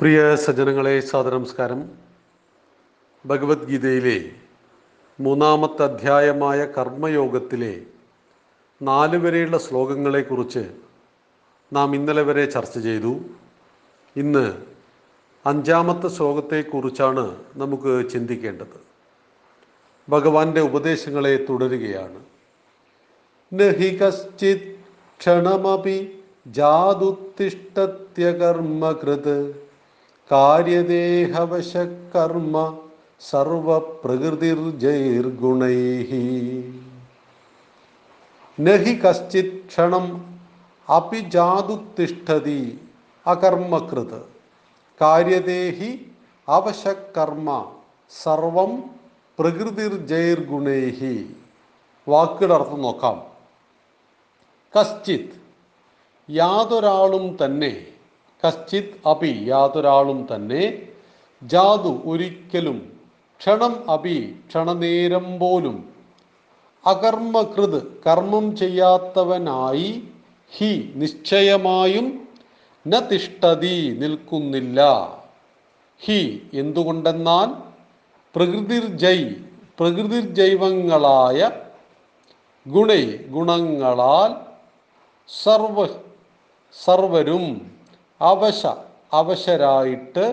പ്രിയ സജ്ജനങ്ങളെ സാദനമസ്കാരം ഭഗവത്ഗീതയിലെ മൂന്നാമത്തെ അധ്യായമായ കർമ്മയോഗത്തിലെ നാല് വരെയുള്ള ശ്ലോകങ്ങളെക്കുറിച്ച് നാം ഇന്നലെ വരെ ചർച്ച ചെയ്തു. ഇന്ന് അഞ്ചാമത്തെ ശ്ലോകത്തെക്കുറിച്ചാണ് നമുക്ക് ചിന്തിക്കേണ്ടത്. ഭഗവാന്റെ ഉപദേശങ്ങളെ തുടരുകയാണ്. ക്ഷണമപി ജാതുത്തിഷ്ടത്യകർമ്മകൃത് കാര്യദേഹവശകർമ്മ സർവപ്രകൃതിർജൈർഗുണൈ നഹി കശ്ചിത് ക്ഷണം അപി ജാതുത്തിഷ്ഠതി അകർമ്മകൃത്. കാര്യദേഹി അവശകർമ്മ സർവം പ്രകൃതിർജൈർഗുണൈഹി വാക്കുകളുടെ അർത്ഥം നോക്കാം. കശ്ചിത് യാതൊരാളും തന്നെ കശ്ചിത് അപി യാതൊരാളും തന്നെ. ജാതു ഒരിക്കലും ക്ഷണം അപി ക്ഷണനേരം പോലും. അകർമ്മകൃത് കർമ്മം ചെയ്യാത്തവനായി ഹി നിശ്ചയമായും ന തിഷ്ടതി നിൽക്കുന്നില്ല. ഹി എന്തുകൊണ്ടെന്നാൽ പ്രകൃതിർജൈ പ്രകൃതിർജൈവങ്ങളായ ഗുണൈ ഗുണങ്ങളാൽ സർവ സർവരും അവശ അവശരായിട്ട്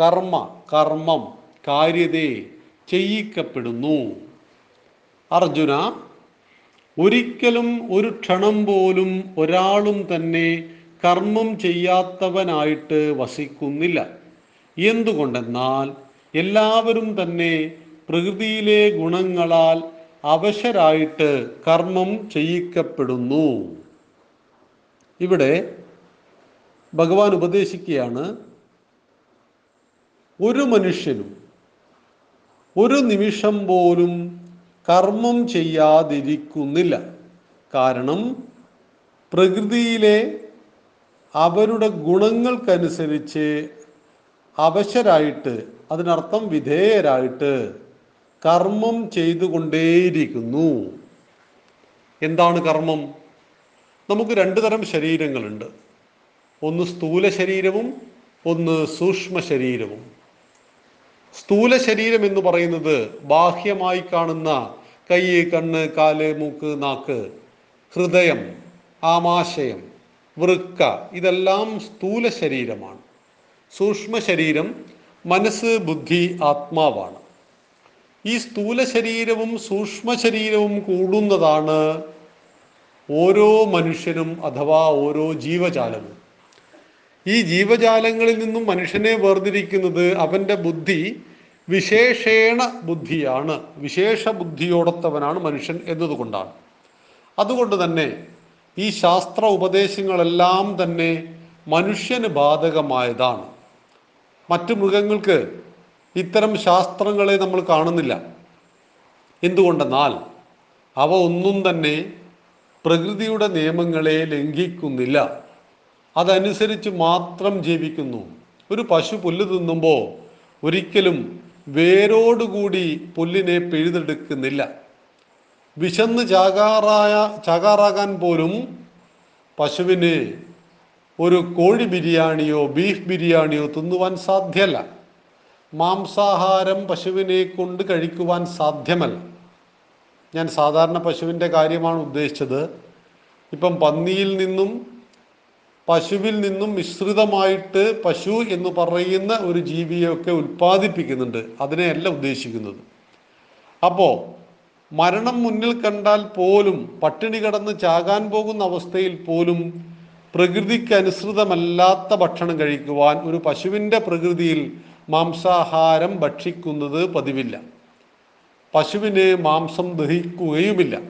കർമ്മ കർമ്മം കാര്യതയെ ചെയ്യിക്കപ്പെടുന്നു. അർജുന ഒരിക്കലും ഒരു ക്ഷണം പോലും ഒരാളും തന്നെ കർമ്മം ചെയ്യാത്തവനായിട്ട് വസിക്കുന്നില്ല. എന്തുകൊണ്ടെന്നാൽ എല്ലാവരും തന്നെ പ്രകൃതിയിലെ ഗുണങ്ങളാൽ അവശരായിട്ട് കർമ്മം ചെയ്യിക്കപ്പെടുന്നു. ഇവിടെ ഭഗവാൻ ഉപദേശിക്കുകയാണ് ഒരു മനുഷ്യനും ഒരു നിമിഷം പോലും കർമ്മം ചെയ്യാതിരിക്കുന്നില്ല. കാരണം പ്രകൃതിയിലെ അവരുടെ ഗുണങ്ങൾക്കനുസരിച്ച് അവശരായിട്ട് അതിനർത്ഥം വിധേയരായിട്ട് കർമ്മം ചെയ്തുകൊണ്ടേയിരിക്കുന്നു. എന്താണ് കർമ്മം? നമുക്ക് രണ്ട് തരം ശരീരങ്ങളുണ്ട്. ഒന്ന് സ്ഥൂല ശരീരവും ഒന്ന് സൂക്ഷ്മ ശരീരവും. സ്ഥൂല ശരീരം എന്ന് പറയുന്നത് ബാഹ്യമായി കാണുന്ന കൈ കണ്ണ് കാൽ മൂക്ക് നാക്ക് ഹൃദയം ആമാശയം വൃക്ക ഇതെല്ലാം സ്ഥൂല ശരീരമാണ്. സൂക്ഷ്മ ശരീരം മനസ്സ് ബുദ്ധി ആത്മാവാണ്. ഈ സ്ഥൂല ശരീരവും സൂക്ഷ്മ ശരീരവും കൂടുന്നതാണ് ഓരോ മനുഷ്യനും അഥവാ ഓരോ ജീവജാലവും. ഈ ജീവജാലങ്ങളിൽ നിന്നും മനുഷ്യനെ വേർതിരിക്കുന്നത് അവന്റെ ബുദ്ധി വിശേഷേണ ബുദ്ധിയാണ്. വിശേഷ ബുദ്ധിയോടൊത്തവനാണ് മനുഷ്യൻ എന്നതുകൊണ്ടാണ്. അതുകൊണ്ട് തന്നെ ഈ ശാസ്ത്ര ഉപദേശങ്ങളെല്ലാം തന്നെ മനുഷ്യന് ബാധകമായതാണ്. മറ്റു മൃഗങ്ങൾക്ക് ഇത്തരം ശാസ്ത്രങ്ങളെ നമ്മൾ കാണുന്നില്ല. എന്തുകൊണ്ടെന്നാൽ അവ ഒന്നും തന്നെ പ്രകൃതിയുടെ നിയമങ്ങളെ ലംഘിക്കുന്നില്ല. അതനുസരിച്ച് മാത്രം ജീവിക്കുന്നു. ഒരു പശു പുല്ല് തിന്നുമ്പോൾ ഒരിക്കലും വേരോടുകൂടി പുല്ലിനെ പിഴുതെടുക്കുന്നില്ല. വിശന്ന് ചാകാറായ ചാകാറാകാൻ പോലും പശുവിന് ഒരു കോഴി ബിരിയാണിയോ ബീഫ് ബിരിയാണിയോ തിന്നുവാൻ സാധ്യമല്ല. മാംസാഹാരം പശുവിനെ കൊണ്ട് കഴിക്കുവാൻ സാധ്യമല്ല. ഞാൻ സാധാരണ പശുവിന്റെ കാര്യമാണ് ഉദ്ദേശിച്ചത്. ഇപ്പം പന്നിയിൽ നിന്നും പശുവിൽ നിന്നും മിശ്രിതമായിട്ട് പശു എന്ന് പറയുന്ന ഒരു ജീവിയൊക്കെ ഉൽപ്പാദിപ്പിക്കുന്നുണ്ട്. അതിനെയല്ല ഉദ്ദേശിക്കുന്നത്. അപ്പോൾ മരണം മുന്നിൽ കണ്ടാൽ പോലും പട്ടിണി കിടന്ന് ചാകാൻ പോകുന്ന അവസ്ഥയിൽ പോലും പ്രകൃതിക്ക് അനുസൃതമല്ലാത്ത ഭക്ഷണം കഴിക്കുവാൻ ഒരു പശുവിന്റെ പ്രകൃതിയിൽ മാംസാഹാരം ഭക്ഷിക്കുന്നത് പതിവില്ല. പശുവിന് മാംസം ദഹിക്കുകയുമില്ല.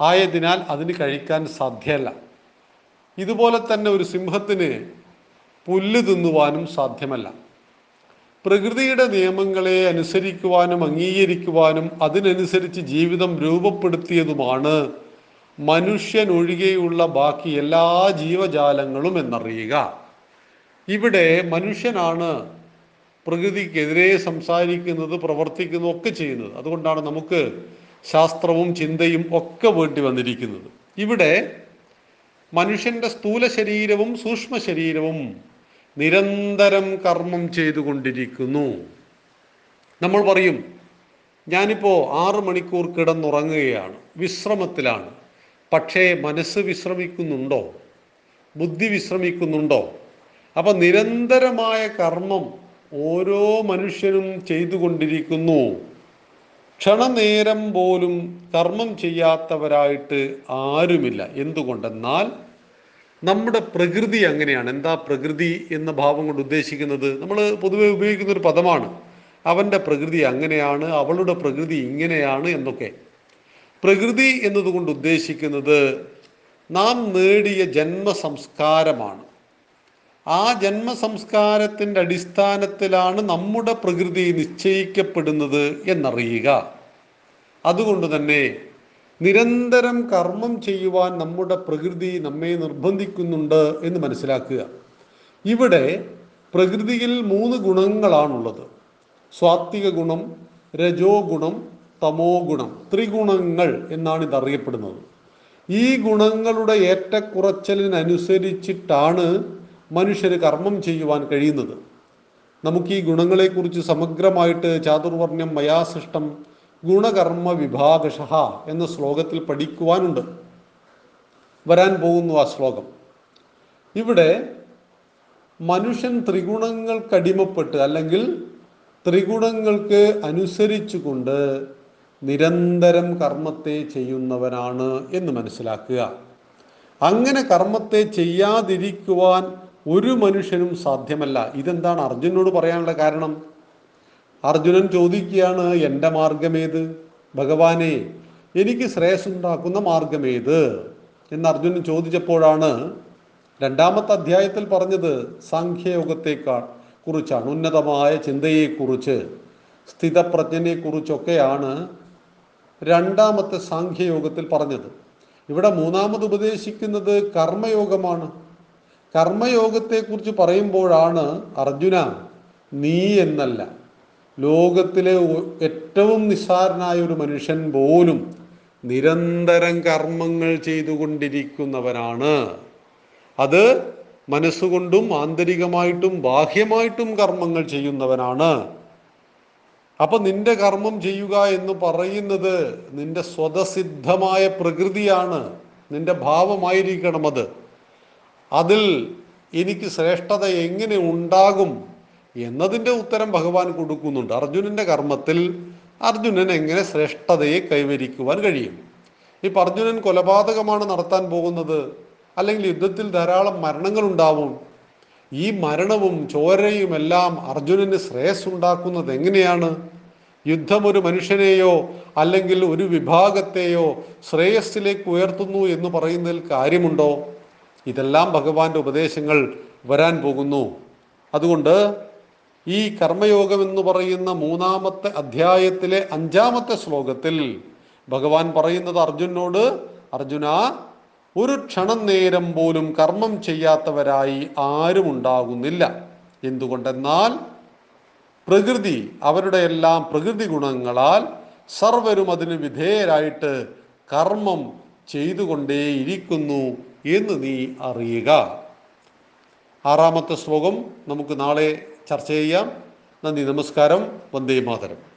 ആയതിനാൽ അതിന് കഴിക്കാൻ സാധ്യമല്ല ഇതുപോലെ തന്നെ ഒരു സിംഹത്തിന് പുല്ല് തിന്നുവാനും സാധ്യമല്ല. പ്രകൃതിയുടെ നിയമങ്ങളെ അനുസരിക്കുവാനും അംഗീകരിക്കുവാനും അതിനനുസരിച്ച് ജീവിതം രൂപപ്പെടുത്തിയതുമാണ് മനുഷ്യൻ ഒഴികെയുള്ള ബാക്കി എല്ലാ ജീവജാലങ്ങളും എന്നറിയുക. ഇവിടെ മനുഷ്യനാണ് പ്രകൃതിക്കെതിരെ സംസാരിക്കുന്നത് പ്രവർത്തിക്കുന്നതും ഒക്കെ ചെയ്യുന്നത്. അതുകൊണ്ടാണ് നമുക്ക് ശാസ്ത്രവും ചിന്തയും ഒക്കെ വേണ്ടി വന്നിരിക്കുന്നത്. ഇവിടെ മനുഷ്യന്റെ സ്ഥൂല ശരീരവും സൂക്ഷ്മ ശരീരവും നിരന്തരം കർമ്മം ചെയ്തുകൊണ്ടിരിക്കുന്നു. നമ്മൾ പറയും ഞാനിപ്പോൾ ആറ് മണിക്കൂർ കിടന്നുറങ്ങുകയാണ് വിശ്രമത്തിലാണ്. പക്ഷേ മനസ്സ് വിശ്രമിക്കുന്നുണ്ടോ? ബുദ്ധി വിശ്രമിക്കുന്നുണ്ടോ? അപ്പൊ നിരന്തരമായ കർമ്മം ഓരോ മനുഷ്യനും ചെയ്തുകൊണ്ടിരിക്കുന്നു. ക്ഷണനേരം പോലും കർമ്മം ചെയ്യാത്തവരായിട്ട് ആരുമില്ല. എന്തുകൊണ്ടെന്നാൽ നമ്മുടെ പ്രകൃതി അങ്ങനെയാണ്. എന്താ പ്രകൃതി എന്ന ഭാവം കൊണ്ട് ഉദ്ദേശിക്കുന്നത്? നമ്മൾ പൊതുവെ ഉപയോഗിക്കുന്ന ഒരു പദമാണ്. അവന്റെ പ്രകൃതി അങ്ങനെയാണ് അവളുടെ പ്രകൃതി ഇങ്ങനെയാണ് എന്നൊക്കെ. പ്രകൃതി എന്നതുകൊണ്ട് ഉദ്ദേശിക്കുന്നത് നാം നേടിയ ജന്മസംസ്കാരമാണ്. ആ ജന്മസംസ്കാരത്തിന്റെ അടിസ്ഥാനത്തിലാണ് നമ്മുടെ പ്രകൃതി നിശ്ചയിക്കപ്പെടുന്നത് എന്നറിയുക. അതുകൊണ്ട് തന്നെ നിരന്തരം കർമ്മം ചെയ്യുവാൻ നമ്മുടെ പ്രകൃതി നമ്മെ നിർബന്ധിക്കുന്നുണ്ട് എന്ന് മനസ്സിലാക്കുക. ഇവിടെ പ്രകൃതിയിൽ മൂന്ന് ഗുണങ്ങളാണുള്ളത്. സ്വാത്വിക ഗുണം രജോ ഗുണം തമോ ഗുണം. ത്രിഗുണങ്ങൾ എന്നാണ് ഇത് അറിയപ്പെടുന്നത് ഈ ഗുണങ്ങളുടെ ഏറ്റക്കുറച്ചലിനനുസരിച്ചിട്ടാണ് മനുഷ്യർ കർമ്മം ചെയ്യുവാൻ കഴിയുന്നത്. നമുക്ക് ഈ ഗുണങ്ങളെക്കുറിച്ച് സമഗ്രമായിട്ട് ചാതുർവർണ്യം മയാസൃഷ്ടം ഗുണകർമ്മ വിഭാഗഷ എന്ന ശ്ലോകത്തിൽ പഠിക്കുവാനുണ്ട്. വരാൻ പോകുന്നു ആ ശ്ലോകം. ഇവിടെ മനുഷ്യൻ ത്രിഗുണങ്ങൾക്കടിമപ്പെട്ട് അല്ലെങ്കിൽ ത്രിഗുണങ്ങൾക്ക് അനുസരിച്ചുകൊണ്ട് നിരന്തരം കർമ്മത്തെ ചെയ്യുന്നവനാണ് എന്ന് മനസ്സിലാക്കുക. അങ്ങനെ കർമ്മത്തെ ചെയ്യാതിരിക്കുവാൻ ഒരു മനുഷ്യനും സാധ്യമല്ല. ഇതെന്താണ് അർജുനോട് പറയാനുള്ള കാരണം? അർജുനൻ ചോദിക്കുകയാണ് എന്റെ മാർഗമേത്? ഭഗവാനെ എനിക്ക് ശ്രേയസ്സുണ്ടാക്കുന്ന മാർഗമേത്? എന്ന് അർജുനൻ ചോദിച്ചപ്പോഴാണ് രണ്ടാമത്തെ അധ്യായത്തിൽ പറഞ്ഞത് സാഖ്യയോഗത്തെക്കാൾ കുറിച്ചാണ് ഉന്നതമായ ചിന്തയെക്കുറിച്ച് സ്ഥിതപ്രജ്ഞനെക്കുറിച്ചൊക്കെയാണ് രണ്ടാമത്തെ സാഖ്യയോഗത്തിൽ പറഞ്ഞത്. ഇവിടെ മൂന്നാമത് ഉപദേശിക്കുന്നത് കർമ്മയോഗമാണ്. കർമ്മയോഗത്തെക്കുറിച്ച് പറയുമ്പോഴാണ് അർജുന നീ എന്നല്ല ലോകത്തിലെ ഏറ്റവും നിസ്സാരനായ ഒരു മനുഷ്യൻ പോലും നിരന്തരം കർമ്മങ്ങൾ ചെയ്തുകൊണ്ടിരിക്കുന്നവനാണ്. അത് മനസ്സുകൊണ്ടും ആന്തരികമായിട്ടും ബാഹ്യമായിട്ടും കർമ്മങ്ങൾ ചെയ്യുന്നവനാണ്. അപ്പൊ നിന്റെ കർമ്മം ചെയ്യുക എന്ന് പറയുന്നത് നിന്റെ സ്വതസിദ്ധമായ പ്രകൃതിയാണ്. നിന്റെ ഭാവമായിരിക്കണം അത്. അതിൽ എനിക്ക് ശ്രേഷ്ഠത എങ്ങനെ ഉണ്ടാകും? എന്നതിന്റെ ഉത്തരം ഭഗവാൻ കൊടുക്കുന്നുണ്ട്. അർജുനന്റെ കർമ്മത്തിൽ അർജുനൻ എങ്ങനെ ശ്രേഷ്ഠതയെ കൈവരിക്കുവാൻ കഴിയും? ഇപ്പം അർജുനൻ കൊലപാതകമാണ് നടത്താൻ പോകുന്നത്. അല്ലെങ്കിൽ യുദ്ധത്തിൽ ധാരാളം മരണങ്ങൾ ഉണ്ടാവും. ഈ മരണവും ചോരയും എല്ലാം അർജുനന് ശ്രേയസ് ഉണ്ടാക്കുന്നത് എങ്ങനെയാണ്? യുദ്ധം ഒരു മനുഷ്യനെയോ അല്ലെങ്കിൽ ഒരു വിഭാഗത്തെയോ ശ്രേയസ്സിലേക്ക് ഉയർത്തുന്നു എന്ന് പറയുന്നതിൽ കാര്യമുണ്ടോ? ഇതെല്ലാം ഭഗവാന്റെ ഉപദേശങ്ങൾ വരാൻ പോകുന്നു. അതുകൊണ്ട് ഈ കർമ്മയോഗം എന്ന് പറയുന്ന മൂന്നാമത്തെ അധ്യായത്തിലെ അഞ്ചാമത്തെ ശ്ലോകത്തിൽ ഭഗവാൻ പറയുന്നത് അർജുനോട് അർജുന ഒരു ക്ഷണം നേരം പോലും കർമ്മം ചെയ്യാത്തവരായി ആരും ഉണ്ടാകുന്നില്ല. എന്തുകൊണ്ടെന്നാൽ പ്രകൃതി അവരുടെ എല്ലാം പ്രകൃതി ഗുണങ്ങളാൽ സർവരും അതിന് വിധേയരായിട്ട് കർമ്മം ചെയ്തുകൊണ്ടേയിരിക്കുന്നു എന്ന് നീ അറിയുക. ആറാമത്തെ ശ്ലോകം നമുക്ക് നാളെ ചർച്ച ചെയ്യാം. നന്ദി നമസ്കാരം. വന്ദേ മാതരം.